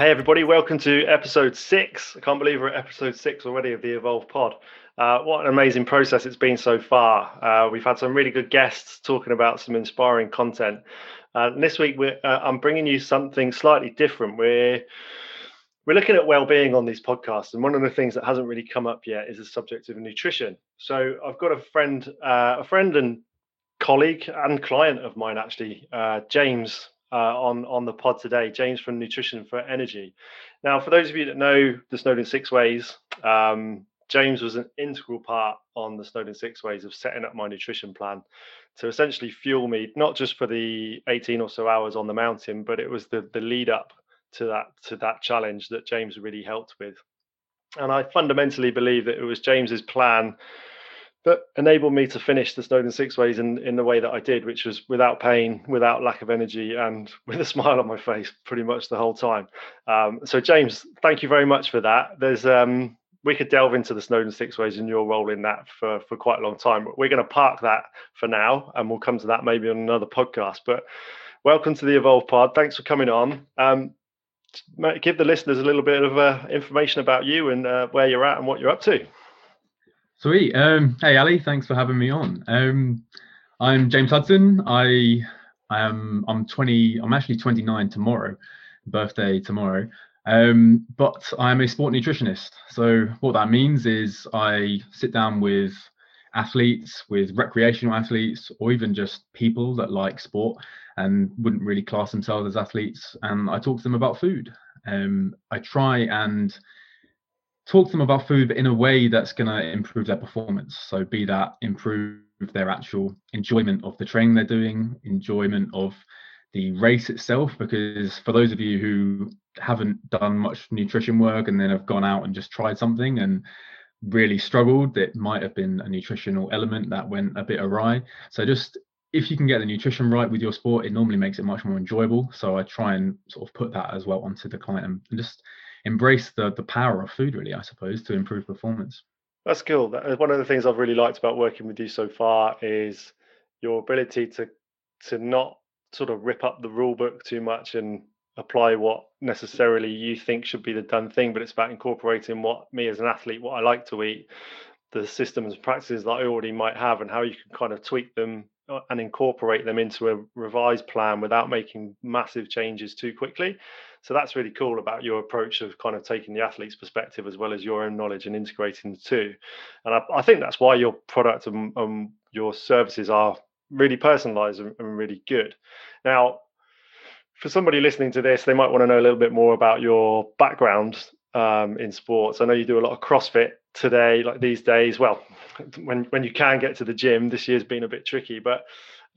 Hey, everybody, welcome to episode six. I can't believe we're at episode six already of the Evolve Pod. Uh, what an amazing process it's been so far. Uh, we've had some really good guests talking about some inspiring content. Uh, this week, uh, I'm bringing you something slightly different. We're we're looking at well-being on these podcasts, and one of the things that hasn't really come up yet is the subject of nutrition. So I've got a friend, uh, a friend and colleague and client of mine, actually, uh, James uh, on on the pod today, James from Nutrition for Energy. Now, for those of you that know the Snowdon Six Ways, um, James was an integral part on the Snowdon Six Ways of setting up my nutrition plan to essentially fuel me, not just for the 18 or so hours on the mountain, but it was the the lead up to that to that challenge that James really helped with. And I fundamentally believe that it was James's plan that enabled me to finish the Snowdon Six Ways in, in the way that I did, which was without pain, without lack of energy, and with a smile on my face pretty much the whole time. Um, so, James, thank you very much for that. There's um, we could delve into the Snowdon Six Ways and your role in that for, for quite a long time. But we're going to park that for now, and we'll come to that maybe on another podcast. But welcome to the Evolve Pod. Thanks for coming on. Um, give the listeners a little bit of uh, information about you and uh, where you're at and what you're up to. Sweet. Um, hey, Ali, thanks for having me on. Um, I'm James Hudson. I am I'm 20. I'm actually 29 tomorrow, birthday tomorrow. Um, but I'm a sport nutritionist. So what that means is I sit down with athletes, with recreational athletes, or even just people that like sport and wouldn't really class themselves as athletes, and I talk to them about food. Um, I try and talk to them about food but in a way that's going to improve their performance. So be that improve their actual enjoyment of the training they're doing enjoyment of the race itself because for those of you who haven't done much nutrition work and then have gone out and just tried something and really struggled it might have been a nutritional element that went a bit awry. So just if you can get the nutrition right with your sport it normally makes it much more enjoyable. So i try and sort of put that as well onto the client and just embrace the the power of food really i suppose to improve performance. That's cool. One of the things i've really liked about working with you so far is your ability to to not sort of rip up the rule book too much and apply what necessarily you think should be the done thing but it's about incorporating what me as an athlete what i like to eat the systems and practices that i already might have and how you can kind of tweak them uh, and incorporate them into a revised plan without making massive changes too quickly so that's really cool about your approach of kind of taking the athlete's perspective as well as your own knowledge and integrating the two. And I, I think that's why your product and, and, your services are really personalized and, and really good. Now, for somebody listening to this, they might want to know a little bit more about your background um, in sports. I know you do a lot of CrossFit today, like these days. Well, when when you can get to the gym, this year's been a bit tricky, but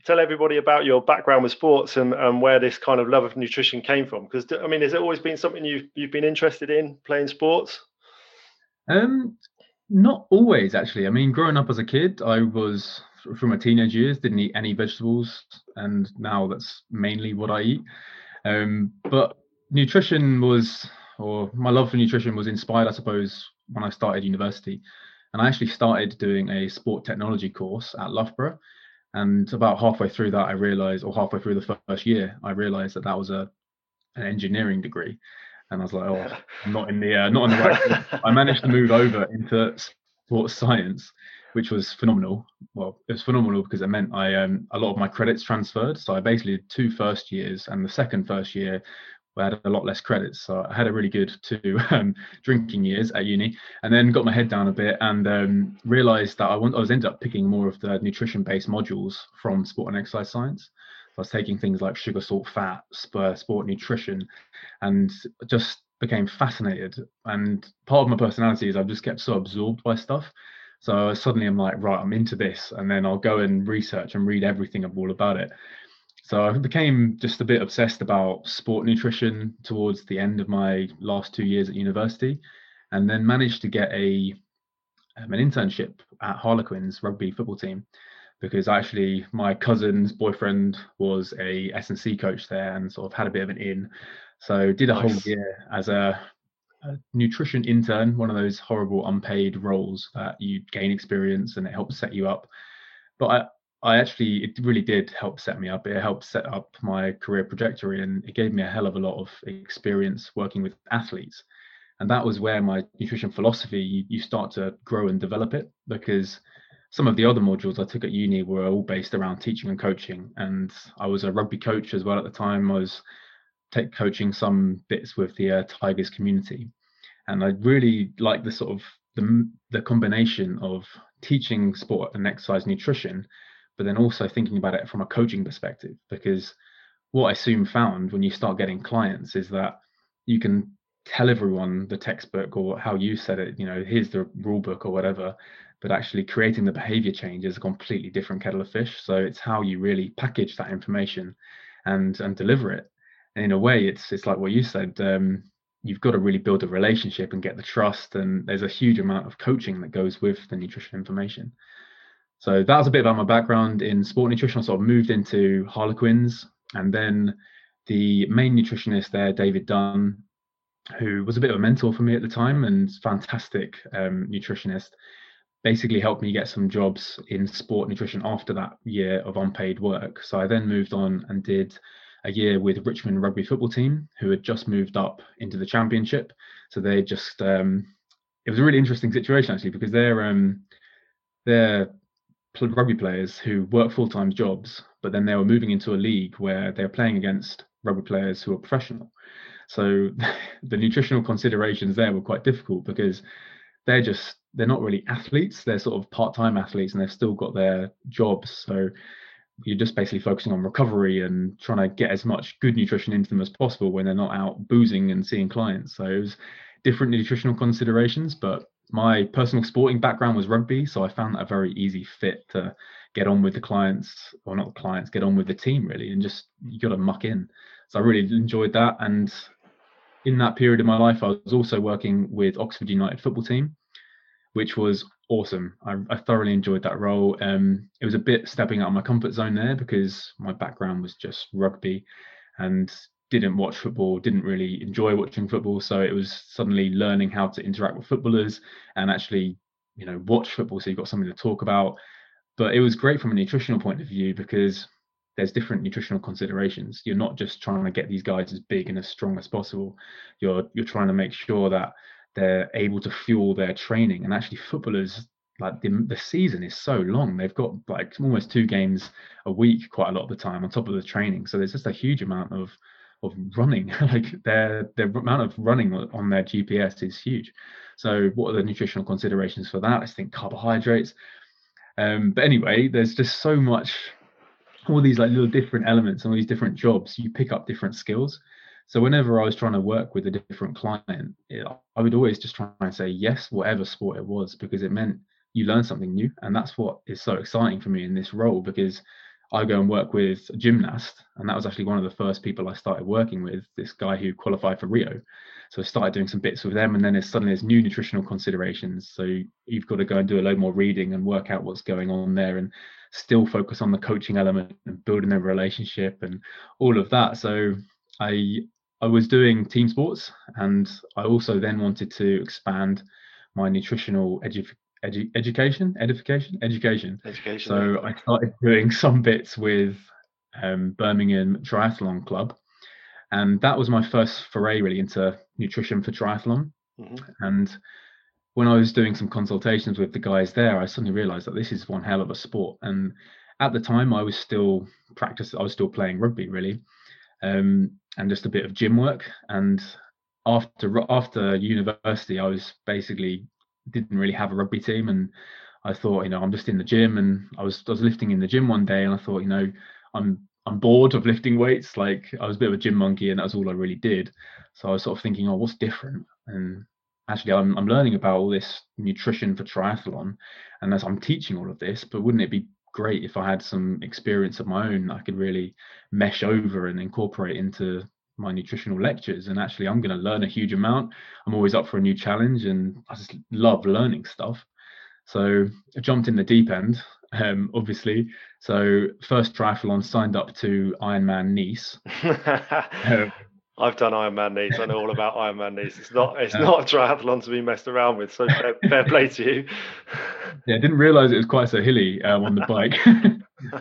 tell everybody about your background with sports and, and where this kind of love of nutrition came from because i mean has it always been something you've you've been interested in playing sports um not always actually i mean growing up as a kid i was from my teenage years didn't eat any vegetables and now that's mainly what i eat um but nutrition was or my love for nutrition was inspired i suppose when i started university and i actually started doing a sport technology course at loughborough and about halfway through that, I realized, or halfway through the first year, I realized that that was a an engineering degree, and I was like, oh, I'm not in the uh, not in the right. I managed to move over into sports science, which was phenomenal. Well, it was phenomenal because it meant I um, a lot of my credits transferred. So I basically did two first years, and the second first year I had a lot less credits. So I had a really good two um, drinking years at uni, and then got my head down a bit and um, realised that I, want, I was ended up picking more of the nutrition-based modules from sport and exercise science. So I was taking things like sugar, salt, fat, spur, sport nutrition, and just became fascinated. And part of my personality is I've just kept so absorbed by stuff. So suddenly I'm like, right, I'm into this, and then I'll go and research and read everything all about it. So I became just a bit obsessed about sport nutrition towards the end of my last two years at university, and then managed to get a um, an internship at Harlequins rugby football team because actually my cousin's boyfriend was a S&C coach there and sort of had a bit of an in. So did a nice. whole year as a, a, nutrition intern, one of those horrible unpaid roles that you gain experience and it helps set you up. But I, actually it really did help set me up. It helped set up my career trajectory, and it gave me a hell of a lot of experience working with athletes. And that was where my nutrition philosophy you, you start to grow and develop it because some of the other modules I took at uni were all based around teaching and coaching. And I was a rugby coach as well at the time. I was take coaching some bits with the uh, Tigers community, and I really like the sort of the the combination of teaching sport and exercise nutrition but then also thinking about it from a coaching perspective because what i soon found when you start getting clients is that you can tell everyone the textbook or how you said it you know here's the rule book or whatever but actually creating the behavior change is a completely different kettle of fish. So it's how you really package that information and and deliver it. And in a way it's it's like what you said um, you've got to really build a relationship and get the trust and there's a huge amount of coaching that goes with the nutrition information so that was a bit about my background in sport nutrition. I sort of moved into Harlequins, and then the main nutritionist there, David Dunn, who was a bit of a mentor for me at the time and fantastic um, nutritionist, basically helped me get some jobs in sport nutrition after that year of unpaid work. So I then moved on and did a year with Richmond rugby football team, who had just moved up into the championship. So they just um, it was a really interesting situation actually because they're um, they're rugby players who work full time jobs, but then they were moving into a league where they're playing against rugby players who are professional. So the nutritional considerations there were quite difficult because they're just they're not really athletes. They're sort of part time athletes, and they've still got their jobs. So you're just basically focusing on recovery and trying to get as much good nutrition into them as possible when they're not out boozing and seeing clients. So it was different nutritional considerations, but my personal sporting background was rugby, so I found that a very easy fit to get on with the clients, or not the clients, get on with the team really, and just you got to muck in. So I really enjoyed that. And in that period of my life, I was also working with Oxford United football team, which was awesome. I, I thoroughly enjoyed that role. Um, it was a bit stepping out of my comfort zone there because my background was just rugby, and didn't watch football, didn't really enjoy watching football. So it was suddenly learning how to interact with footballers and actually, you know, watch football. So you've got something to talk about. But it was great from a nutritional point of view because there's different nutritional considerations. You're not just trying to get these guys as big and as strong as possible. You're you're trying to make sure that they're able to fuel their training. And actually, footballers like the, the season is so long. They've got like almost two games a week, quite a lot of the time on top of the training. So there's just a huge amount of of running. like their their amount of running on their GPS is huge. So what are the nutritional considerations for that? I think carbohydrates. Um, but anyway, there's just so much, all these like little different elements and all these different jobs. You pick up different skills. So whenever I was trying to work with a different client, it, I would always just try and say yes, whatever sport it was, because it meant you learn something new, and that's what is so exciting for me in this role because I go and work with a gymnast, and that was actually one of the first people I started working with. This guy who qualified for Rio, so I started doing some bits with them, and then there's suddenly there's new nutritional considerations. So you've got to go and do a load more reading and work out what's going on there, and still focus on the coaching element and building a relationship and all of that. So I I was doing team sports, and I also then wanted to expand my nutritional edu- edu- education, edification, education. Education. So I started doing some bits with um, Birmingham Triathlon Club, and that was my first foray really into nutrition for triathlon. Mm-hmm. And when I was doing some consultations with the guys there, I suddenly realised that this is one hell of a sport. And at the time, I was still practicing. I was still playing rugby really, um, and just a bit of gym work. And after after university, I was basically didn't really have a rugby team and I thought, you know, I'm just in the gym and I was I was lifting in the gym one day and I thought, you know, I'm I'm bored of lifting weights. Like I was a bit of a gym monkey and that was all I really did. So I was sort of thinking, oh, what's different? And actually I'm I'm learning about all this nutrition for triathlon and as I'm teaching all of this, but wouldn't it be great if I had some experience of my own I could really mesh over and incorporate into my nutritional lectures and actually i'm going to learn a huge amount i'm always up for a new challenge and i just love learning stuff so i jumped in the deep end um, obviously so first triathlon signed up to ironman nice um, I've done Ironman Nice. I know all about Ironman Nice. It's not it's not a triathlon to be messed around with. So fair, fair play to you. Yeah, I didn't realise it was quite so hilly um, on the bike.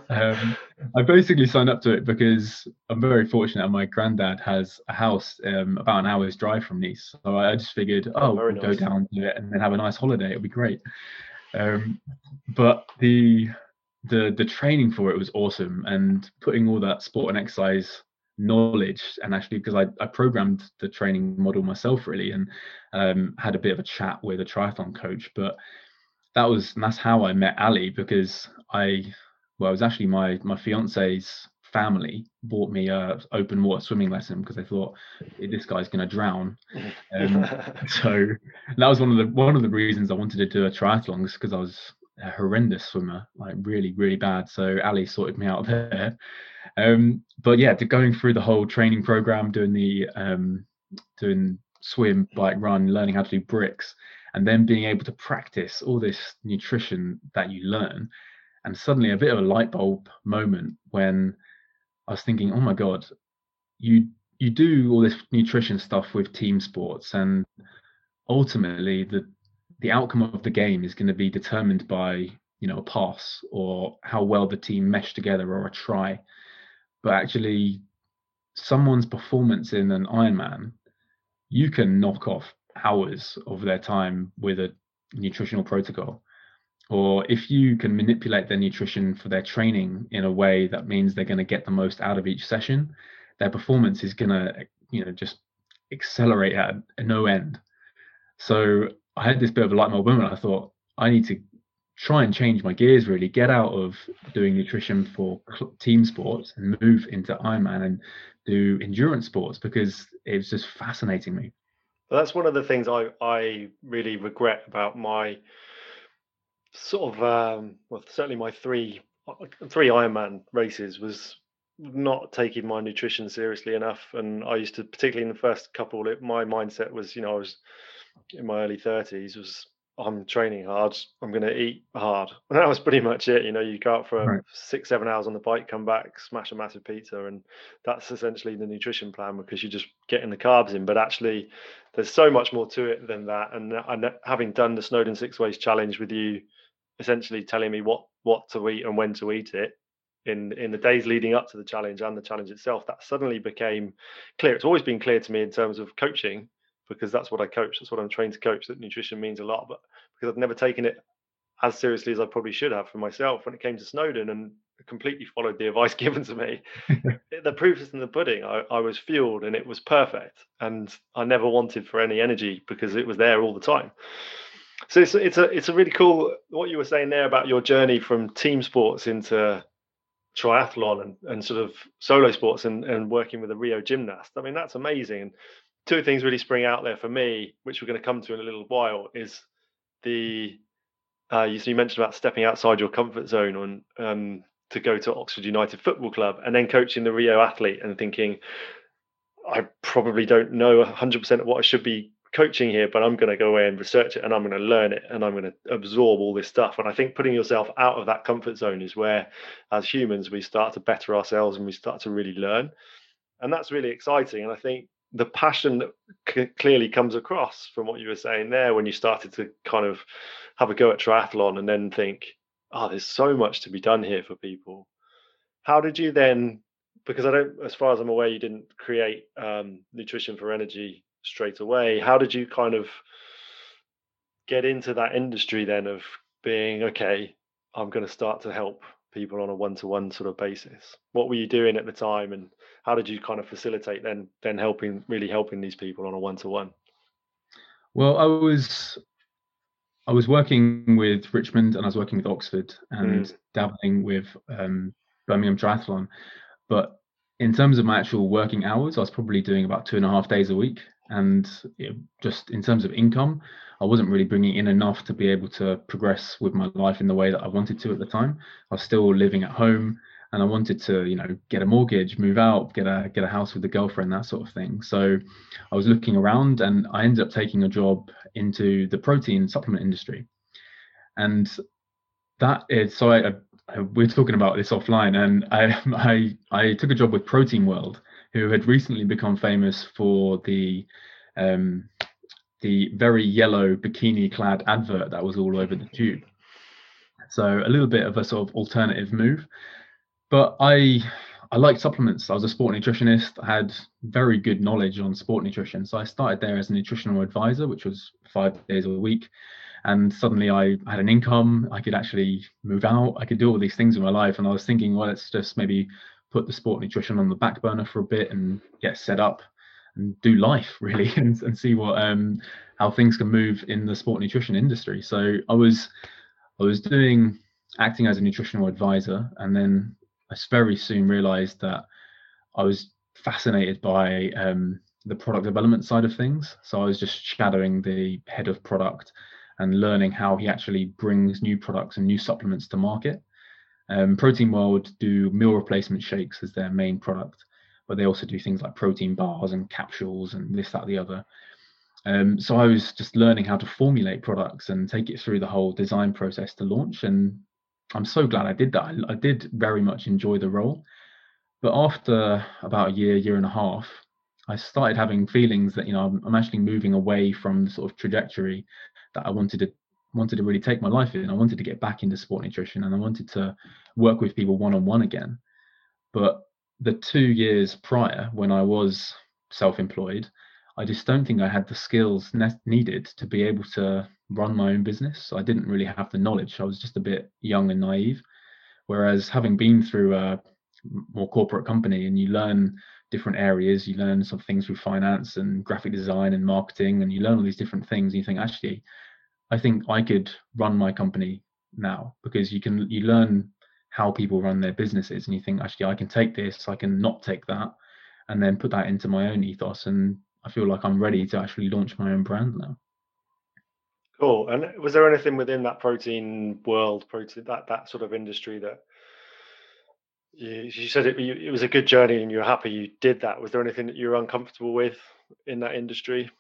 Um, I basically signed up to it because I'm very fortunate. My granddad has a house um, about an hour's drive from Nice, so I just figured, oh, oh we'll nice. go down to it and then have a nice holiday. It'll be great. Um, but the the the training for it was awesome, and putting all that sport and exercise knowledge and actually because I, I programmed the training model myself really and um, had a bit of a chat with a triathlon coach but that was and that's how I met Ali because I well it was actually my my fiance's family bought me a open water swimming lesson because they thought this guy's going to drown. Um, so that was one of the one of the reasons I wanted to do a triathlon because I was a horrendous swimmer like really really bad. So Ali sorted me out there. Um, but yeah, to going through the whole training program, doing the um, doing swim, bike, run, learning how to do bricks, and then being able to practice all this nutrition that you learn, and suddenly a bit of a light bulb moment when I was thinking, oh my god, you you do all this nutrition stuff with team sports, and ultimately the the outcome of the game is going to be determined by you know a pass or how well the team mesh together or a try but actually someone's performance in an Ironman, you can knock off hours of their time with a nutritional protocol. Or if you can manipulate their nutrition for their training in a way that means they're going to get the most out of each session, their performance is going to, you know, just accelerate at no end. So I had this bit of a light bulb moment. I thought I need to try and change my gears really get out of doing nutrition for team sports and move into ironman and do endurance sports because it was just fascinating me well, that's one of the things i i really regret about my sort of um well certainly my three three ironman races was not taking my nutrition seriously enough and i used to particularly in the first couple it, my mindset was you know i was in my early 30s was I'm training hard. I'm going to eat hard. And that was pretty much it. You know, you go out for right. six, seven hours on the bike, come back, smash a massive pizza, and that's essentially the nutrition plan because you're just getting the carbs in. But actually, there's so much more to it than that. And, and having done the Snowdon Six Ways Challenge with you, essentially telling me what what to eat and when to eat it, in in the days leading up to the challenge and the challenge itself, that suddenly became clear. It's always been clear to me in terms of coaching because that's what I coach. That's what I'm trained to coach. That nutrition means a lot, but because I've never taken it as seriously as I probably should have for myself when it came to Snowdon and completely followed the advice given to me. the proof is in the pudding. I, I was fueled and it was perfect, and I never wanted for any energy because it was there all the time. So it's it's a it's a really cool what you were saying there about your journey from team sports into triathlon and, and sort of solo sports and, and working with a Rio gymnast. I mean, that's amazing. And two things really spring out there for me, which we're going to come to in a little while, is the uh, you, so you mentioned about stepping outside your comfort zone on um, to go to Oxford United Football Club and then coaching the Rio athlete and thinking, I probably don't know 100% of what I should be coaching here, but I'm going to go away and research it and I'm going to learn it and I'm going to absorb all this stuff. And I think putting yourself out of that comfort zone is where, as humans, we start to better ourselves and we start to really learn. And that's really exciting. And I think the passion that c- clearly comes across from what you were saying there when you started to kind of have a go at triathlon and then think oh there's so much to be done here for people how did you then because i don't as far as i'm aware you didn't create um, nutrition for energy straight away. How did you kind of get into that industry then of being okay i'm going to start to help people on a one-to-one sort of basis what were you doing at the time and how did you kind of facilitate then then helping really helping these people on a one-to-one? Well i was i was working with richmond and i was working with oxford and mm. dabbling with um, birmingham triathlon. But in terms of my actual working hours i was probably doing about two and a half days a week and it, just in terms of income I wasn't really bringing in enough to be able to progress with my life in the way that I wanted to at the time. I was still living at home and I wanted to, you know, get a mortgage, move out, get a get a house with a girlfriend, that sort of thing. So I was looking around and I ended up taking a job into the protein supplement industry. And that is so I, I we're talking about this offline and I I I took a job with Protein World, who had recently become famous for the um the very yellow bikini clad advert that was all over the tube. So a little bit of a sort of alternative move. but I I liked supplements. I was a sport nutritionist. I had very good knowledge on sport nutrition. So I started there as a nutritional advisor, which was five days a week. And suddenly I had an income. I could actually move out. I could do all these things in my life. And I was thinking, well, let's just maybe put the sport nutrition on the back burner for a bit and get set up and do life really and, and see what um how things can move in the sport nutrition industry. So I was I was doing acting as a nutritional advisor and then I very soon realized that I was fascinated by um, the product development side of things. So I was just shadowing the head of product and learning how he actually brings new products and new supplements to market. Um, Protein World do meal replacement shakes as their main product, but they also do things like protein bars and capsules and this, that, the other. Um, so I was just learning how to formulate products and take it through the whole design process to launch. And I'm so glad I did that. I, I did very much enjoy the role. But after about a year, year and a half, I started having feelings that you know I'm, I'm, actually moving away from the sort of trajectory that I wanted to wanted to really take my life in. I wanted to get back into sport nutrition and I wanted to work with people one on one again. But the two years prior, when I was self-employed, I just don't think I had the skills ne- needed to be able to run my own business. I didn't really have the knowledge. I was just a bit young and naive. Whereas having been through a more corporate company and you learn different areas, you learn some things through finance and graphic design and marketing, and you learn all these different things. And you think, actually, I think I could run my company now because you can you learn how people run their businesses, and you think, actually, I can take this, I can not take that, and then put that into my own ethos and I feel like I'm ready to actually launch my own brand now. Cool. And was there anything within that protein world, protein that that sort of industry that you, you said it, it was a good journey and you were happy you did that? Was there anything that you were uncomfortable with in that industry?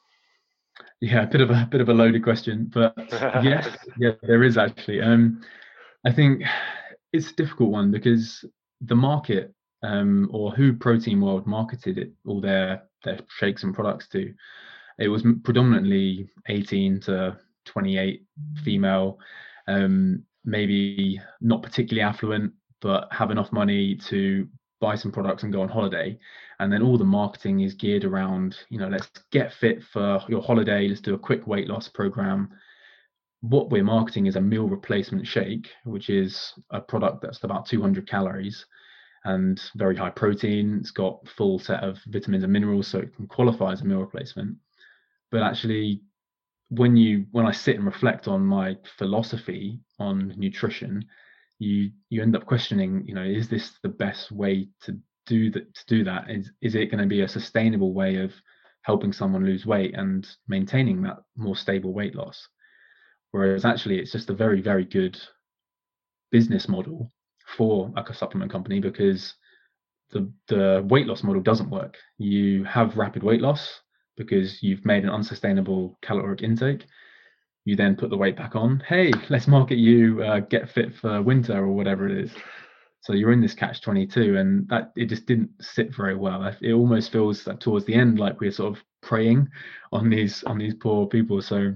Yeah, a bit of a bit of a loaded question, but yes, yeah, there is actually. Um, I think it's a difficult one because the market um, or who Protein World marketed it, all their their shakes and products to. It was predominantly 18 to 28 female, um, maybe not particularly affluent, but have enough money to buy some products and go on holiday. And then all the marketing is geared around, you know, let's get fit for your holiday, let's do a quick weight loss program. What we're marketing is a meal replacement shake, which is a product that's about 200 calories and very high protein. It's got full set of vitamins and minerals, so it can qualify as a meal replacement. But actually, when you when I sit and reflect on my philosophy on nutrition, you you end up questioning, you know, is this the best way to do that? To do that is is it going to be a sustainable way of helping someone lose weight and maintaining that more stable weight loss? Whereas actually, it's just a very very good business model for a supplement company because the the weight loss model doesn't work. You have rapid weight loss because you've made an unsustainable caloric intake. You then put the weight back on. Hey, let's market you uh, get fit for winter or whatever it is. So you're in this catch 22, and that it just didn't sit very well. It almost feels that towards the end like we're sort of preying on these on these poor people. So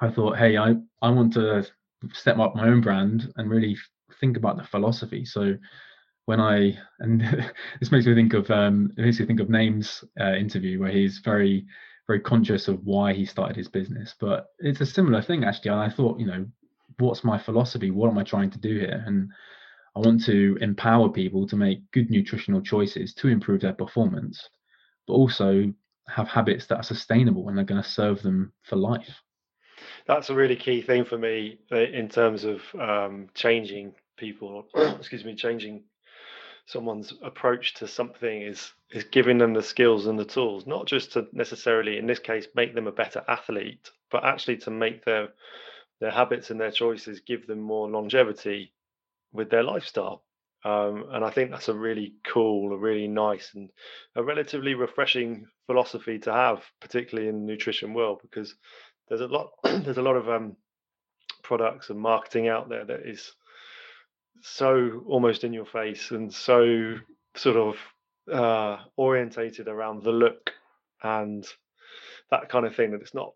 I thought, hey, I I want to step up my own brand and really think about the philosophy. So when I and this makes me think of um, it makes me think of Names uh, interview where he's very very conscious of why he started his business. But it's a similar thing actually. And I thought, you know, what's my philosophy? What am I trying to do here? And I want to empower people to make good nutritional choices to improve their performance, but also have habits that are sustainable and are going to serve them for life. That's a really key thing for me uh, in terms of um, changing people, excuse me, changing someone's approach to something is is giving them the skills and the tools, not just to necessarily, in this case, make them a better athlete, but actually to make their their habits and their choices give them more longevity with their lifestyle. Um, and I think that's a really cool, a really nice, and a relatively refreshing philosophy to have, particularly in the nutrition world, because there's a lot there's a lot of um, products and marketing out there that is so almost in your face and so sort of uh, orientated around the look and that kind of thing that it's not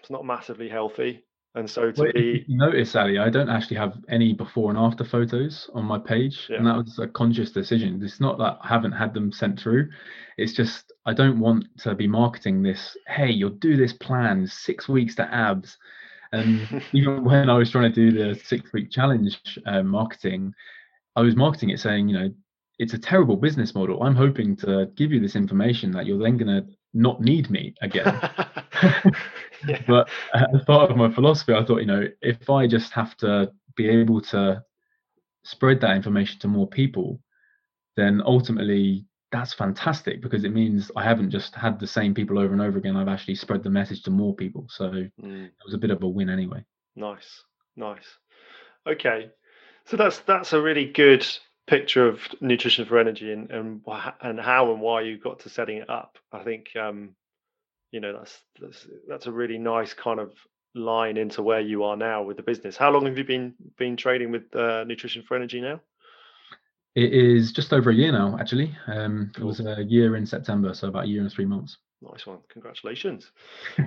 it's not massively healthy And so to well, be notice, Ali, I don't actually have any before and after photos on my page, yeah. and that was a conscious decision. It's not that I haven't had them sent through. It's just I don't want to be marketing this. Hey, you'll do this plan six weeks to abs, and even when I was trying to do the six week challenge uh, marketing, I was marketing it saying, you know, it's a terrible business model. I'm hoping to give you this information that you're then going to not need me again. yeah. But as part of my philosophy, I thought, you know, if I just have to be able to spread that information to more people, then ultimately that's fantastic because it means I haven't just had the same people over and over again. I've actually spread the message to more people. So mm. it was a bit of a win anyway. Nice, nice. Okay, so that's that's a really good picture of nutrition for energy and and and how and why you got to setting it up. I think um, you know that's that's that's a really nice kind of line into where you are now with the business. How long have you been been trading with uh, nutrition for energy now? It is just over a year now, actually. Um, cool. It was a year in September, so about a year and three months. Nice one, congratulations.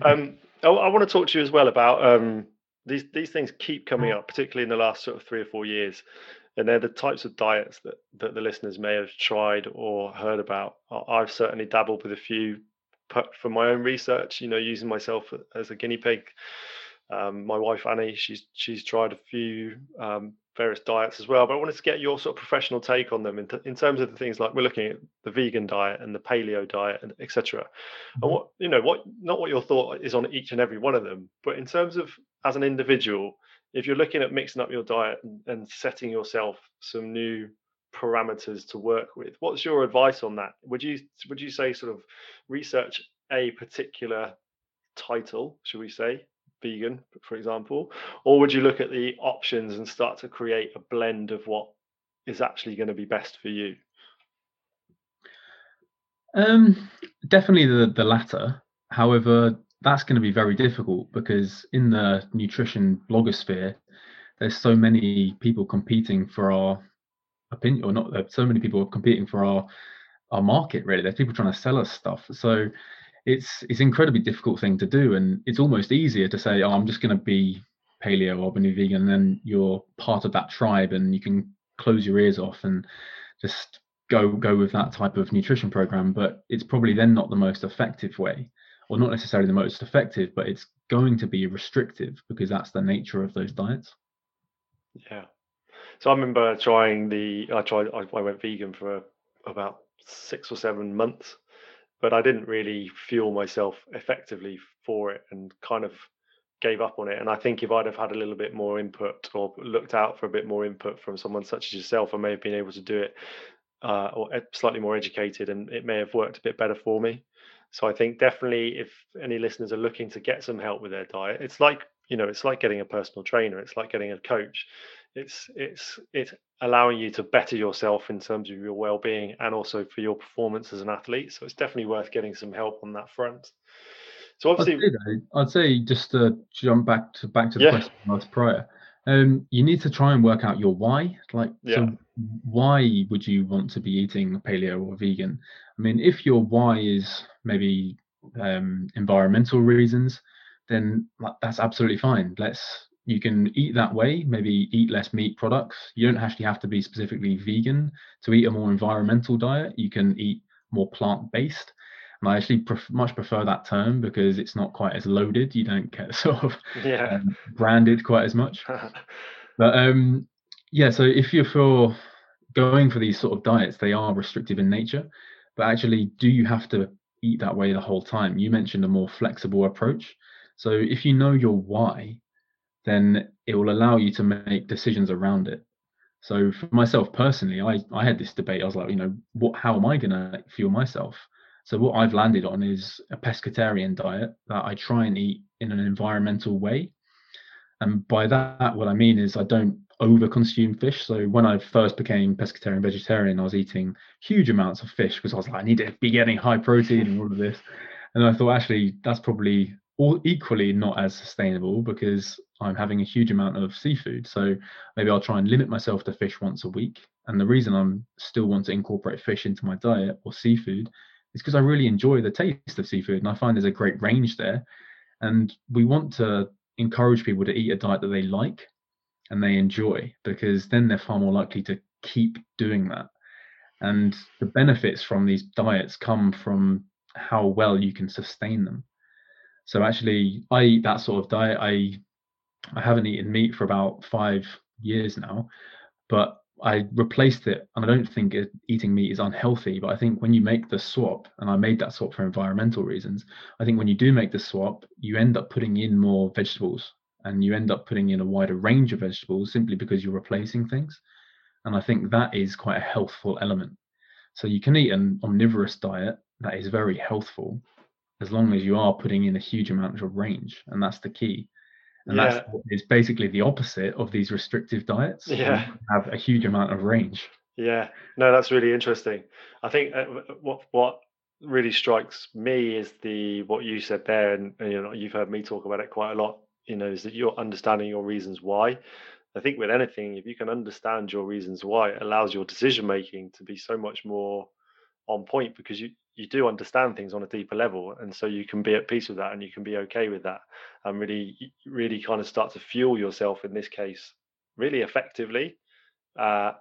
um, I, I, want to talk to you as well about um, these these things keep coming up, particularly in the last sort of three or four years and they're the types of diets that, that the listeners may have tried or heard about. I've certainly dabbled with a few for my own research, you know, using myself as a guinea pig. Um, my wife Annie, she's she's tried a few um, various diets as well, but I wanted to get your sort of professional take on them in, t- in terms of the things like we're looking at the vegan diet and the paleo diet and etc. Mm-hmm. And what you know, what not what your thought is on each and every one of them, but in terms of as an individual, if you're looking at mixing up your diet and, and setting yourself some new parameters to work with what's your advice on that would you would you say sort of research a particular title should we say vegan for example or would you look at the options and start to create a blend of what is actually going to be best for you um definitely the the latter however that's going to be very difficult because in the nutrition blogosphere, there's so many people competing for our opinion, or not. So many people competing for our our market. Really, there's people trying to sell us stuff. So it's it's incredibly difficult thing to do, and it's almost easier to say, "Oh, I'm just going to be paleo or be vegan," and then you're part of that tribe, and you can close your ears off and just go go with that type of nutrition program. But it's probably then not the most effective way or not necessarily the most effective, but it's going to be restrictive because that's the nature of those diets. Yeah. So I remember trying the, I tried, I went vegan for about six or seven months, but I didn't really fuel myself effectively for it and kind of gave up on it. And I think if I'd have had a little bit more input or looked out for a bit more input from someone such as yourself, I may have been able to do it uh, or slightly more educated and it may have worked a bit better for me. So I think definitely if any listeners are looking to get some help with their diet, it's like you know it's like getting a personal trainer. It's like getting a coach. It's it's it's allowing you to better yourself in terms of your well-being and also for your performance as an athlete. So it's definitely worth getting some help on that front. So obviously, I'd say, I'd say just to jump back to back to the yeah. question asked prior. Um, you need to try and work out your why. Like, yeah. so why would you want to be eating paleo or vegan? I mean, if your why is maybe um, environmental reasons, then that's absolutely fine. Let's you can eat that way. Maybe eat less meat products. You don't actually have to be specifically vegan to eat a more environmental diet. You can eat more plant based. And I actually pref- much prefer that term because it's not quite as loaded. You don't get sort of yeah. um, branded quite as much. but um, yeah, so if you're for going for these sort of diets, they are restrictive in nature but actually do you have to eat that way the whole time you mentioned a more flexible approach so if you know your why then it will allow you to make decisions around it so for myself personally i i had this debate i was like you know what how am i to fuel myself so what i've landed on is a pescatarian diet that i try and eat in an environmental way and by that what i mean is i don't over consume fish. So when I first became pescatarian vegetarian, I was eating huge amounts of fish because I was like, I need to be getting high protein and all of this. And I thought actually that's probably all equally not as sustainable because I'm having a huge amount of seafood. So maybe I'll try and limit myself to fish once a week. And the reason I'm still want to incorporate fish into my diet or seafood is because I really enjoy the taste of seafood and I find there's a great range there. And we want to encourage people to eat a diet that they like and they enjoy because then they're far more likely to keep doing that. And the benefits from these diets come from how well you can sustain them. So actually, I eat that sort of diet. I I haven't eaten meat for about five years now, but I replaced it, and I don't think it, eating meat is unhealthy. But I think when you make the swap, and I made that swap for environmental reasons, I think when you do make the swap, you end up putting in more vegetables, and you end up putting in a wider range of vegetables simply because you're replacing things. And I think that is quite a healthful element. So you can eat an omnivorous diet that is very healthful as long as you are putting in a huge amount of range. And that's the key. And yeah. that's it's basically the opposite of these restrictive diets. Yeah. Have a huge amount of range. Yeah. No, that's really interesting. I think uh, what what really strikes me is the what you said there, and, and you know you've heard me talk about it quite a lot. You know, is that you're understanding your reasons why. I think with anything, if you can understand your reasons why, it allows your decision making to be so much more on point because you you do understand things on a deeper level, and so you can be at peace with that, and you can be okay with that, and really really kind of start to fuel yourself in this case really effectively, uh,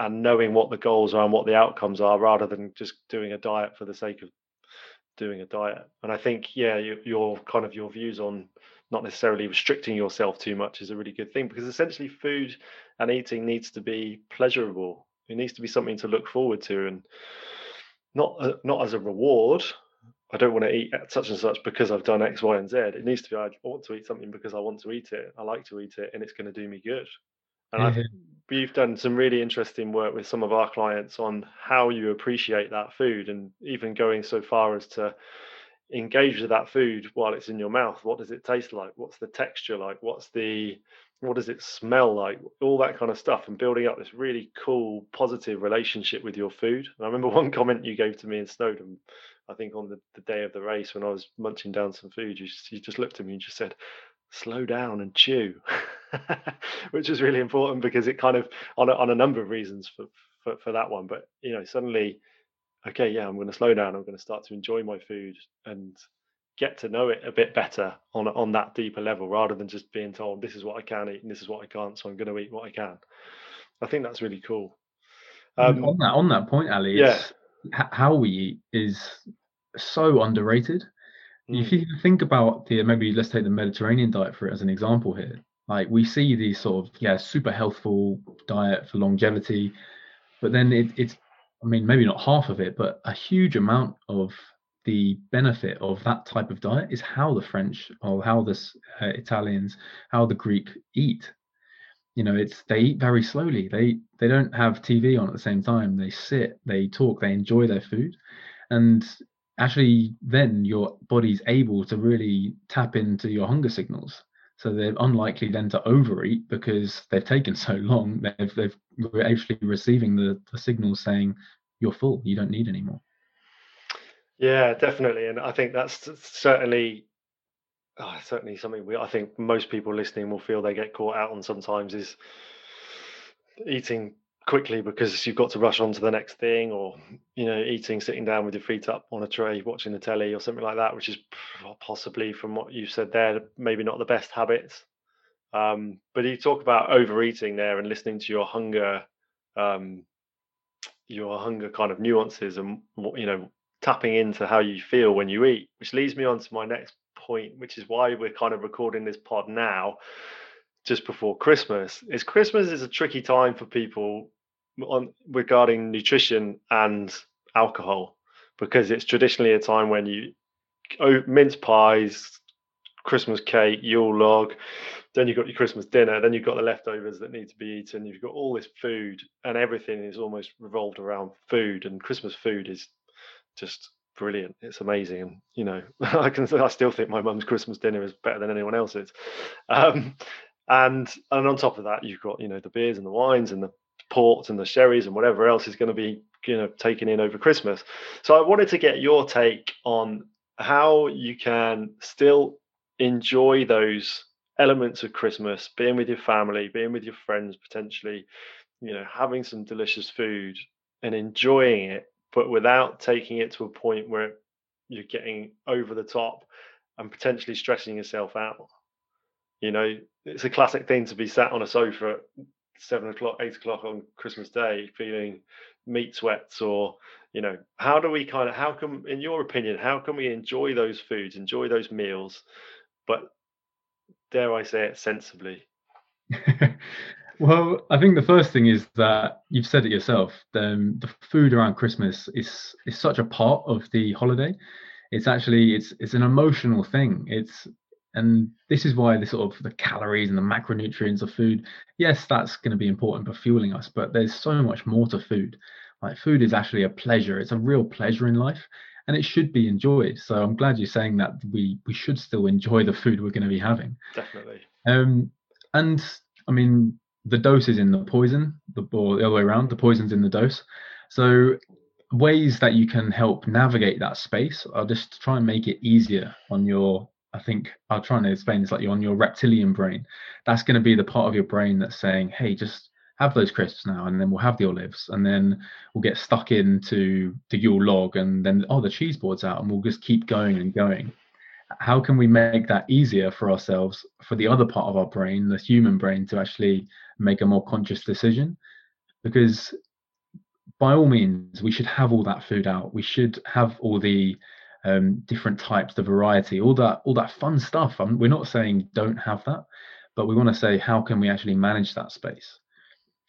and knowing what the goals are and what the outcomes are, rather than just doing a diet for the sake of doing a diet. And I think yeah, your, your kind of your views on not necessarily restricting yourself too much is a really good thing because essentially food and eating needs to be pleasurable. It needs to be something to look forward to and not uh, not as a reward. I don't want to eat such and such because I've done X, Y, and Z. It needs to be I want to eat something because I want to eat it. I like to eat it, and it's going to do me good. And mm-hmm. I we've done some really interesting work with some of our clients on how you appreciate that food, and even going so far as to engage with that food while it's in your mouth what does it taste like what's the texture like what's the what does it smell like? All that kind of stuff and building up this really cool positive relationship with your food. And i remember one comment you gave to me in snowdon i think on the, the day of the race when i was munching down some food you just, you just looked at me and just said slow down and chew which is really important because it kind of on a, on a number of reasons for, for for that one. But you know suddenly okay, yeah, I'm going to slow down. I'm going to start to enjoy my food and get to know it a bit better on on that deeper level, rather than just being told this is what I can eat and this is what I can't. So I'm going to eat what I can. I think that's really cool. Um, on that on that point, Ali, yeah, how we eat is so underrated. Mm. If you think about the maybe let's take the Mediterranean diet for it as an example here. Like we see these sort of yeah super healthful diet for longevity, but then it, it's I mean, maybe not half of it, but a huge amount of the benefit of that type of diet is how the French or how the uh, Italians, how the Greek eat. You know, it's they eat very slowly. They they don't have TV on at the same time. They sit, they talk, they enjoy their food, and actually, then your body's able to really tap into your hunger signals. So they're unlikely then to overeat because they've taken so long. They've they've actually receiving the, the signals saying you're full, you don't need any more. Yeah, definitely, and I think that's certainly oh, certainly something we I think most people listening will feel they get caught out on sometimes is eating quickly because you've got to rush on to the next thing or you know eating sitting down with your feet up on a tray watching the telly or something like that which is possibly from what you said there maybe not the best habits. Um, but you talk about overeating there and listening to your hunger um, your hunger kind of nuances and you know tapping into how you feel when you eat which leads me on to my next point which is why we're kind of recording this pod now just before christmas is christmas is a tricky time for people on regarding nutrition and alcohol because it's traditionally a time when you oh, mince pies, Christmas cake, Yule log, then you've got your Christmas dinner, then you've got the leftovers that need to be eaten. You've got all this food, and everything is almost revolved around food. And Christmas food is just brilliant. It's amazing, and you know, I can I still think my mum's Christmas dinner is better than anyone else's. Um, and and on top of that, you've got you know the beers and the wines and the ports and the sherries and whatever else is going to be you know taken in over Christmas. So I wanted to get your take on how you can still enjoy those elements of Christmas, being with your family, being with your friends, potentially, you know, having some delicious food and enjoying it, but without taking it to a point where you're getting over the top and potentially stressing yourself out. You know, it's a classic thing to be sat on a sofa at seven o'clock, eight o'clock on Christmas Day, feeling meat sweats, or you know, how do we kind of, how can, in your opinion, how can we enjoy those foods, enjoy those meals, but dare I say it, sensibly? well, I think the first thing is that you've said it yourself. The, the food around Christmas is is such a part of the holiday. It's actually it's it's an emotional thing. It's and this is why the sort of the calories and the macronutrients of food yes that's going to be important for fueling us but there's so much more to food like food is actually a pleasure it's a real pleasure in life and it should be enjoyed so i'm glad you're saying that we we should still enjoy the food we're going to be having definitely um and i mean the dose is in the poison the or the other way around the poison's in the dose so ways that you can help navigate that space are just try and make it easier on your I think I'll try and explain this like you're on your reptilian brain. That's going to be the part of your brain that's saying, hey, just have those crisps now, and then we'll have the olives, and then we'll get stuck into the Yule log, and then oh, the cheese board's out, and we'll just keep going and going. How can we make that easier for ourselves, for the other part of our brain, the human brain, to actually make a more conscious decision? Because by all means, we should have all that food out. We should have all the um, different types, the variety, all that, all that fun stuff. I'm, we're not saying don't have that, but we want to say how can we actually manage that space.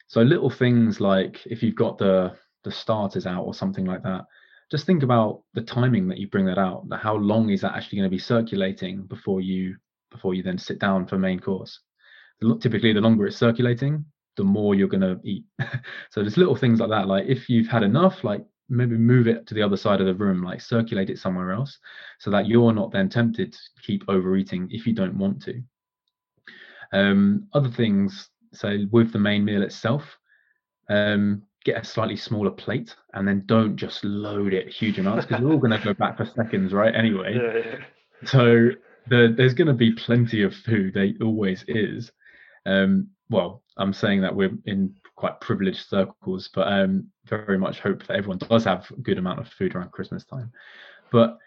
So little things like if you've got the the starters out or something like that, just think about the timing that you bring that out. How long is that actually going to be circulating before you before you then sit down for main course? Typically, the longer it's circulating, the more you're going to eat. so there's little things like that. Like if you've had enough, like maybe move it to the other side of the room, like circulate it somewhere else, so that you're not then tempted to keep overeating if you don't want to. Um, other things, so with the main meal itself, um, get a slightly smaller plate and then don't just load it huge amounts because we're all going to go back for seconds, right? Anyway, yeah, yeah. so the, there's going to be plenty of food. There always is. Um, well, I'm saying that we're in quite privileged circles, but um, very much hope that everyone does have a good amount of food around Christmas time. But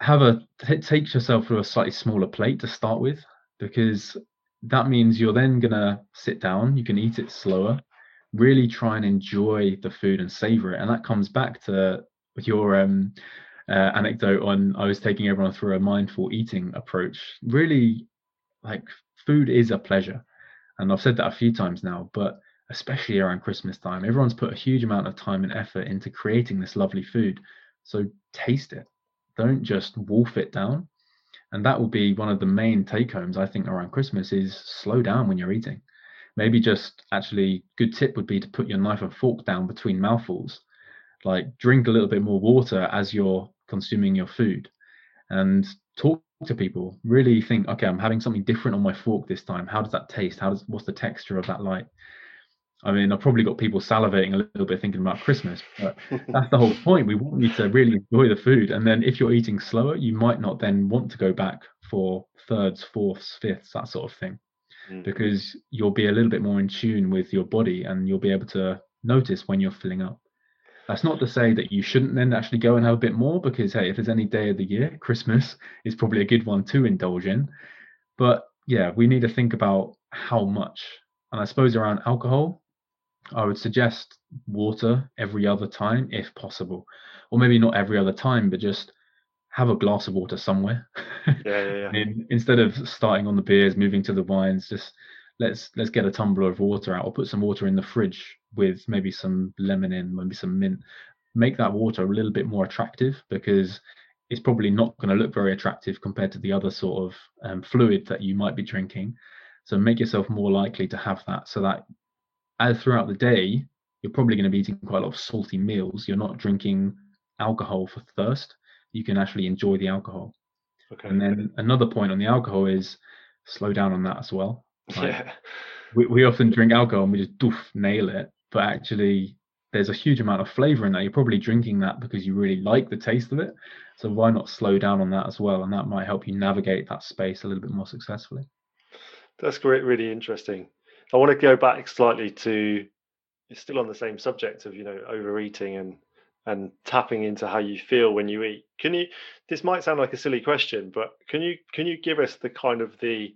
have a t- take yourself to a slightly smaller plate to start with, because that means you're then gonna sit down. You can eat it slower, really try and enjoy the food and savor it, and that comes back to your um, uh, anecdote on I was taking everyone through a mindful eating approach. Really, like food is a pleasure, and I've said that a few times now, but especially around Christmas time. Everyone's put a huge amount of time and effort into creating this lovely food. So taste it. Don't just wolf it down. And that will be one of the main take homes I think around Christmas is slow down when you're eating. Maybe just actually good tip would be to put your knife and fork down between mouthfuls. Like drink a little bit more water as you're consuming your food and talk to people really think okay i'm having something different on my fork this time how does that taste how does what's the texture of that like I mean, I've probably got people salivating a little bit thinking about Christmas, but that's the whole point. We want you to really enjoy the food. And then if you're eating slower, you might not then want to go back for thirds, fourths, fifths, that sort of thing, mm. because you'll be a little bit more in tune with your body and you'll be able to notice when you're filling up. That's not to say that you shouldn't then actually go and have a bit more, because hey, if there's any day of the year, Christmas is probably a good one to indulge in. But yeah, we need to think about how much. And I suppose around alcohol, I would suggest water every other time if possible, or maybe not every other time, but just have a glass of water somewhere. Yeah, yeah, yeah. In, instead of starting on the beers, moving to the wines, just let's let's get a tumbler of water out, or put some water in the fridge with maybe some lemon in, maybe some mint. Make that water a little bit more attractive because it's probably not going to look very attractive compared to the other sort of um, fluid that you might be drinking. So make yourself more likely to have that, so that as throughout the day, you're probably going to be eating quite a lot of salty meals. You're not drinking alcohol for thirst. You can actually enjoy the alcohol. Okay. And then another point on the alcohol is slow down on that as well. Like, yeah. We, we often drink alcohol and we just doof, nail it. But actually, there's a huge amount of flavor in that. You're probably drinking that because you really like the taste of it. So why not slow down on that as well? And that might help you navigate that space a little bit more successfully. That's great, really interesting. I want to go back slightly to it's still on the same subject of you know overeating and and tapping into how you feel when you eat. Can you? This might sound like a silly question, but can you can you give us the kind of the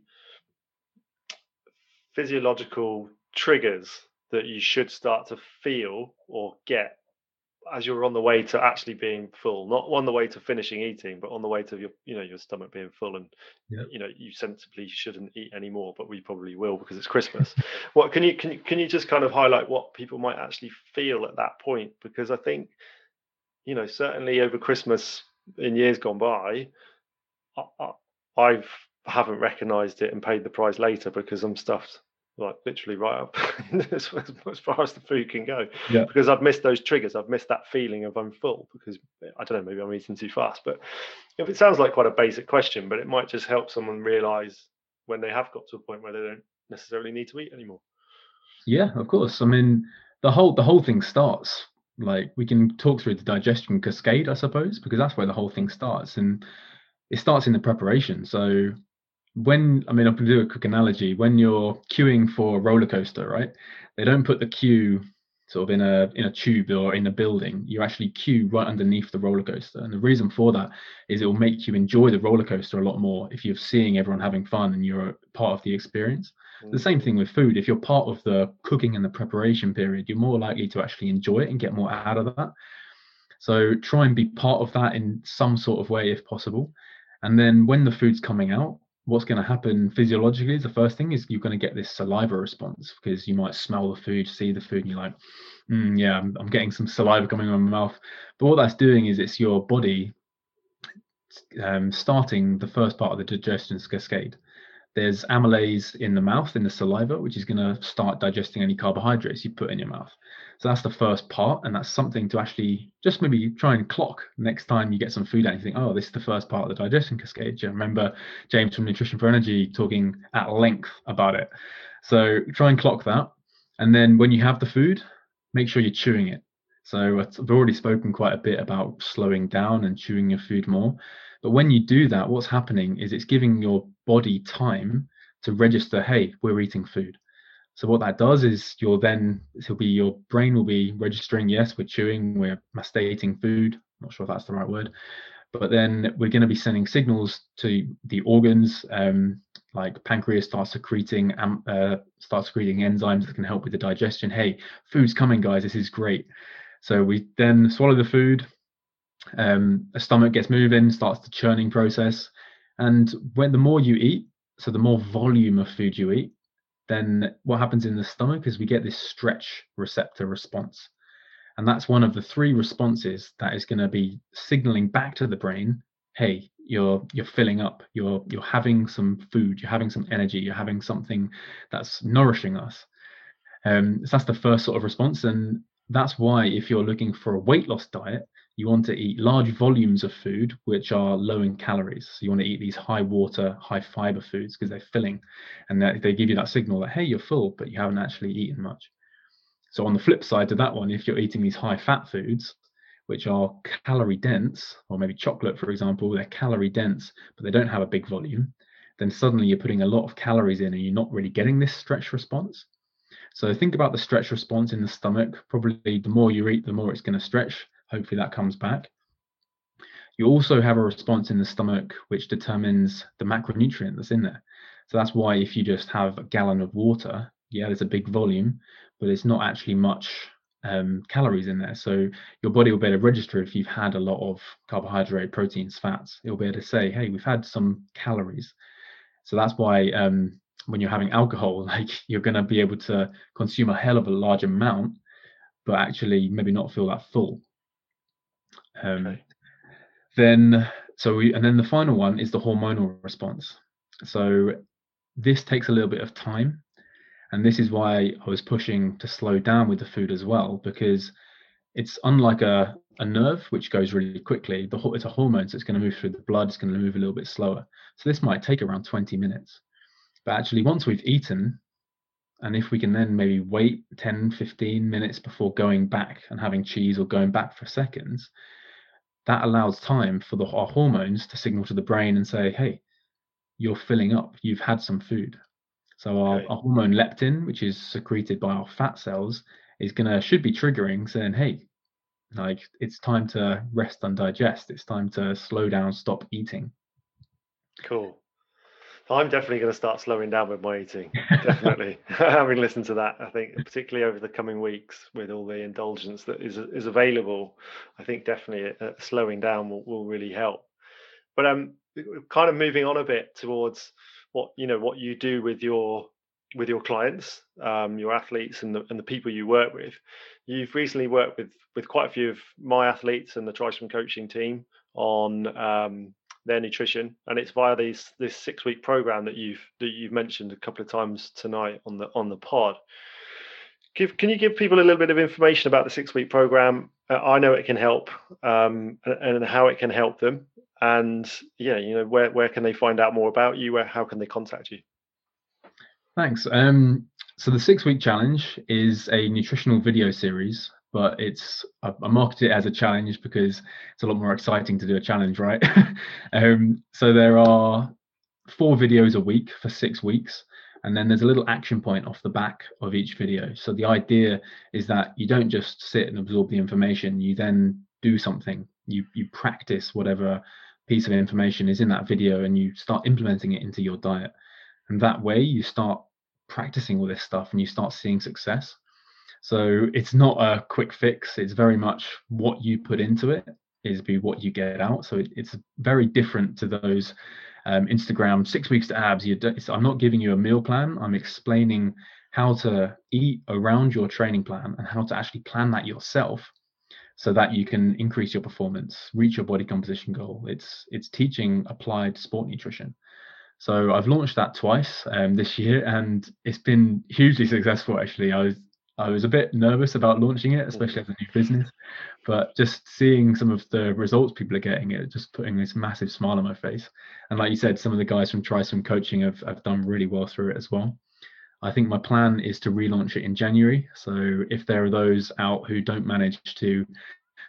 physiological triggers that you should start to feel or get as you're on the way to actually being full not on the way to finishing eating but on the way to your you know your stomach being full and yep. you know you sensibly shouldn't eat anymore but we probably will because it's christmas what can you can you can you just kind of highlight what people might actually feel at that point because i think you know certainly over christmas in years gone by I, I, i've haven't recognized it and paid the price later because i'm stuffed like literally right up as, as, far as the food can go yeah. because I've missed those triggers. I've missed that feeling of I'm full because I don't know, maybe I'm eating too fast. But if it sounds like quite a basic question, but it might just help someone realize when they have got to a point where they don't necessarily need to eat anymore. Yeah, of course. I mean, the whole the whole thing starts like we can talk through the digestion cascade, I suppose, because that's where the whole thing starts, and it starts in the preparation. So when I mean, I'll do a quick analogy. When you're queuing for a roller coaster, right? They don't put the queue sort of in a in a tube or in a building. You actually queue right underneath the roller coaster, and the reason for that is it will make you enjoy the roller coaster a lot more if you're seeing everyone having fun and you're part of the experience. Mm-hmm. The same thing with food. If you're part of the cooking and the preparation period, you're more likely to actually enjoy it and get more out of that. So try and be part of that in some sort of way if possible. And then when the food's coming out, what's going to happen physiologically is the first thing is you're going to get this saliva response because you might smell the food, see the food, and you're like, mm, yeah, I'm, I'm, getting some saliva coming on my mouth. But what that's doing is it's your body um, starting the first part of the digestion cascade. There's amylase in the mouth, in the saliva, which is going to start digesting any carbohydrates you put in your mouth. So that's the first part, and that's something to actually just maybe try and clock next time you get some food. And you think, oh, this is the first part of the digestion cascade. You remember James from Nutrition for Energy talking at length about it? So try and clock that, and then when you have the food, make sure you're chewing it. So I've already spoken quite a bit about slowing down and chewing your food more. But when you do that, what's happening is it's giving your body time to register, hey, we're eating food. So what that does is you'll then it'll be your brain will be registering, yes, we're chewing, we're masticating food. not sure if that's the right word, but then we're going to be sending signals to the organs. Um, like pancreas starts secreting um, uh, starts secreting enzymes that can help with the digestion. Hey, food's coming, guys. This is great. So we then swallow the food. Um, the stomach gets moving, starts the churning process, and when the more you eat, so the more volume of food you eat, then what happens in the stomach is we get this stretch receptor response. And that's one of the three responses that is going to be signaling back to the brain, hey, you're you're filling up, you're you're having some food, you're having some energy, you're having something that's nourishing us. Um, so that's the first sort of response. And that's why if you're looking for a weight loss diet, you want to eat large volumes of food which are low in calories. So you want to eat these high water, high fiber foods because they're filling and they give you that signal that, hey, you're full, but you haven't actually eaten much. So on the flip side to that one, if you're eating these high fat foods, which are calorie dense, or maybe chocolate, for example, they're calorie dense, but they don't have a big volume, then suddenly you're putting a lot of calories in and you're not really getting this stretch response. So think about the stretch response in the stomach. Probably the more you eat, the more it's going to stretch. Hopefully that comes back. You also have a response in the stomach which determines the macronutrient that's in there. So that's why if you just have a gallon of water, yeah, there's a big volume, but it's not actually much um, calories in there. So your body will be able to register if you've had a lot of carbohydrate, proteins, fats. It'll be able to say, hey, we've had some calories. So that's why um, when you're having alcohol, like you're going to be able to consume a hell of a large amount, but actually maybe not feel that full. Um, okay. Then, so we, and then the final one is the hormonal response. So this takes a little bit of time. And this is why I was pushing to slow down with the food as well, because it's unlike a, a nerve, which goes really quickly. The, it's a hormone, so it's going to move through the blood, it's going to move a little bit slower. So this might take around 20 minutes. But actually, once we've eaten, and if we can then maybe wait 10, 15 minutes before going back and having cheese or going back for seconds, that allows time for the, our hormones to signal to the brain and say, hey, you're filling up, you've had some food. So our, okay. our hormone leptin, which is secreted by our fat cells, is gonna should be triggering saying, hey, like it's time to rest and digest. It's time to slow down, stop eating. Cool. I'm definitely going to start slowing down with my eating. Definitely, having listened to that, I think particularly over the coming weeks with all the indulgence that is is available, I think definitely uh, slowing down will, will really help. But um, kind of moving on a bit towards what you know what you do with your with your clients, um, your athletes, and the and the people you work with. You've recently worked with with quite a few of my athletes and the Triswim coaching team on um, their nutrition, and it's via these this six week program that you've that you've mentioned a couple of times tonight on the on the pod. Give, can you give people a little bit of information about the six week program? Uh, I know it can help, um, and, and, how it can help them, and yeah, you know where where can they find out more about you? Where how can they contact you? Thanks. Um, so the six week challenge is a nutritional video series but it's I, I market it as a challenge because it's a lot more exciting to do a challenge, right? um, so there are four videos a week for six weeks, and then there's a little action point off the back of each video. So the idea is that you don't just sit and absorb the information; you then do something. You you practice whatever piece of information is in that video, and you start implementing it into your diet. And that way, you start practicing all this stuff, and you start seeing success. So it's not a quick fix. It's very much what you put into it is be what you get out. So it, it's very different to those um, Instagram six weeks to abs. You I'm not giving you a meal plan. I'm explaining how to eat around your training plan and how to actually plan that yourself so that you can increase your performance reach your body composition goal it's it's teaching applied sport nutrition so i've launched that twice um, this year and it's been hugely successful actually i was I was a bit nervous about launching it, especially as a new business. But just seeing some of the results people are getting, it just putting this massive smile on my face. And like you said, some of the guys from Triswim Coaching have, have done really well through it as well. I think my plan is to relaunch it in January. So if there are those out who don't manage to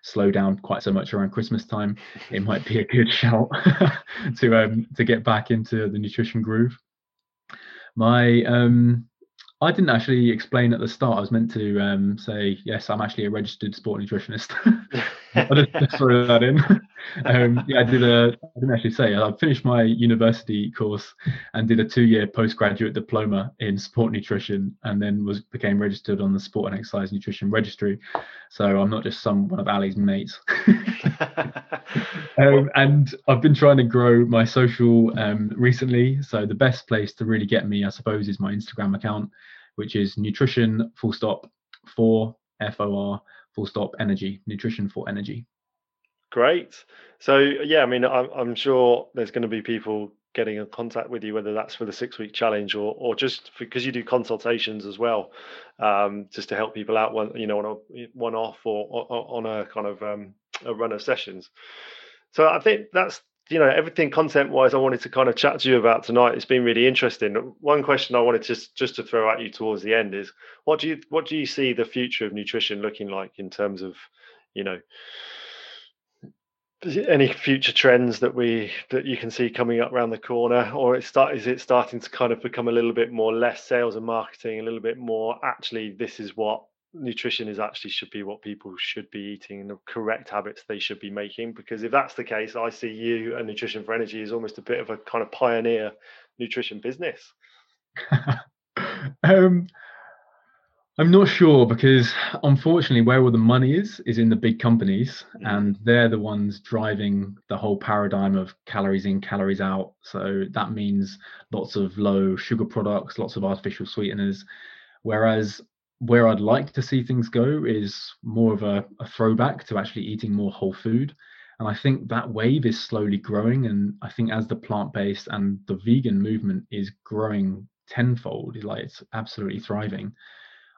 slow down quite so much around Christmas time, it might be a good shout to um, to get back into the nutrition groove. My um, I didn't actually explain at the start. I was meant to um, say, yes, I'm actually a registered sport nutritionist. I just, just threw that in. um, yeah, I did a. I didn't actually say. I finished my university course and did a two-year postgraduate diploma in sport nutrition, and then was became registered on the Sport and Exercise Nutrition Registry. So I'm not just some one of Ali's mates. um, and I've been trying to grow my social um, recently. So the best place to really get me, I suppose, is my Instagram account, which is nutrition full stop for F O R full stop energy nutrition for energy. Great. So yeah, I mean, I'm, I'm sure there's going to be people getting in contact with you, whether that's for the six week challenge or or just because you do consultations as well, um, just to help people out one you know on a one off or, or on a kind of um, a run of sessions. So I think that's you know everything content wise I wanted to kind of chat to you about tonight. It's been really interesting. One question I wanted just just to throw at you towards the end is what do you what do you see the future of nutrition looking like in terms of you know any future trends that we that you can see coming up around the corner or it start is it starting to kind of become a little bit more less sales and marketing a little bit more actually this is what nutrition is actually should be what people should be eating and the correct habits they should be making because if that's the case i see you and nutrition for energy is almost a bit of a kind of pioneer nutrition business um I'm not sure because unfortunately, where all the money is is in the big companies, mm. and they're the ones driving the whole paradigm of calories in, calories out. So that means lots of low sugar products, lots of artificial sweeteners. Whereas where I'd like to see things go is more of a, a throwback to actually eating more whole food. And I think that wave is slowly growing. And I think as the plant based and the vegan movement is growing tenfold, like it's absolutely thriving,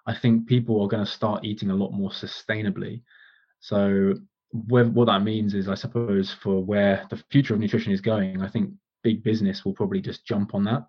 I think people are going to start eating a lot more sustainably. So, what that means is, I suppose, for where the future of nutrition is going, I think big business will probably just jump on that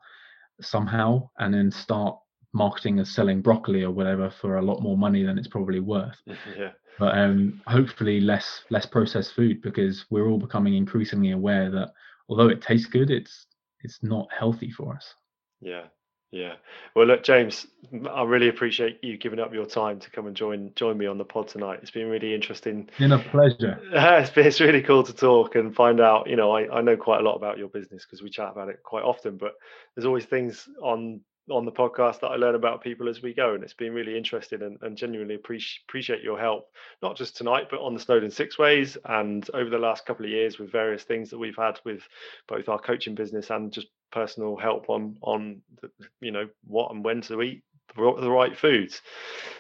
somehow and then start marketing and selling broccoli or whatever for a lot more money than it's probably worth. Yeah. But um, hopefully less less processed food because we're all becoming increasingly aware that although it tastes good, it's it's not healthy for us. Yeah, Yeah. Well, look, James, I really appreciate you giving up your time to come and join join me on the pod tonight. It's been really interesting. Been a pleasure. it's, been, it's really cool to talk and find out. You know, I, I know quite a lot about your business because we chat about it quite often. But there's always things on on the podcast that I learn about people as we go, and it's been really interesting and, and genuinely appreciate appreciate your help, not just tonight, but on the Snowdon Six Ways and over the last couple of years with various things that we've had with both our coaching business and just personal help on on the, you know what and when to eat the right foods.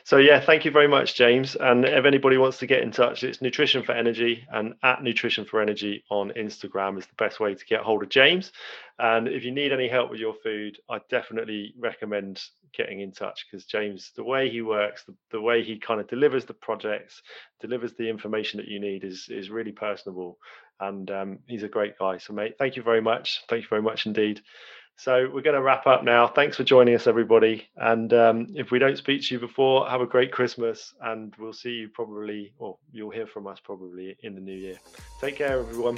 So yeah, thank you very much, James. And if anybody wants to get in touch, it's Nutrition for Energy and at Nutrition for Energy on Instagram is the best way to get hold of James. And if you need any help with your food, I definitely recommend getting in touch because James, the way he works, the, the way he kind of delivers the projects, delivers the information that you need is is really personable. And um, he's a great guy. So mate, thank you very much. Thank you very much indeed. So we're going to wrap up now. Thanks for joining us, everybody. And um, if we don't speak to you before, have a great Christmas, and we'll see you probably, or you'll hear from us probably in the new year. Take care, everyone.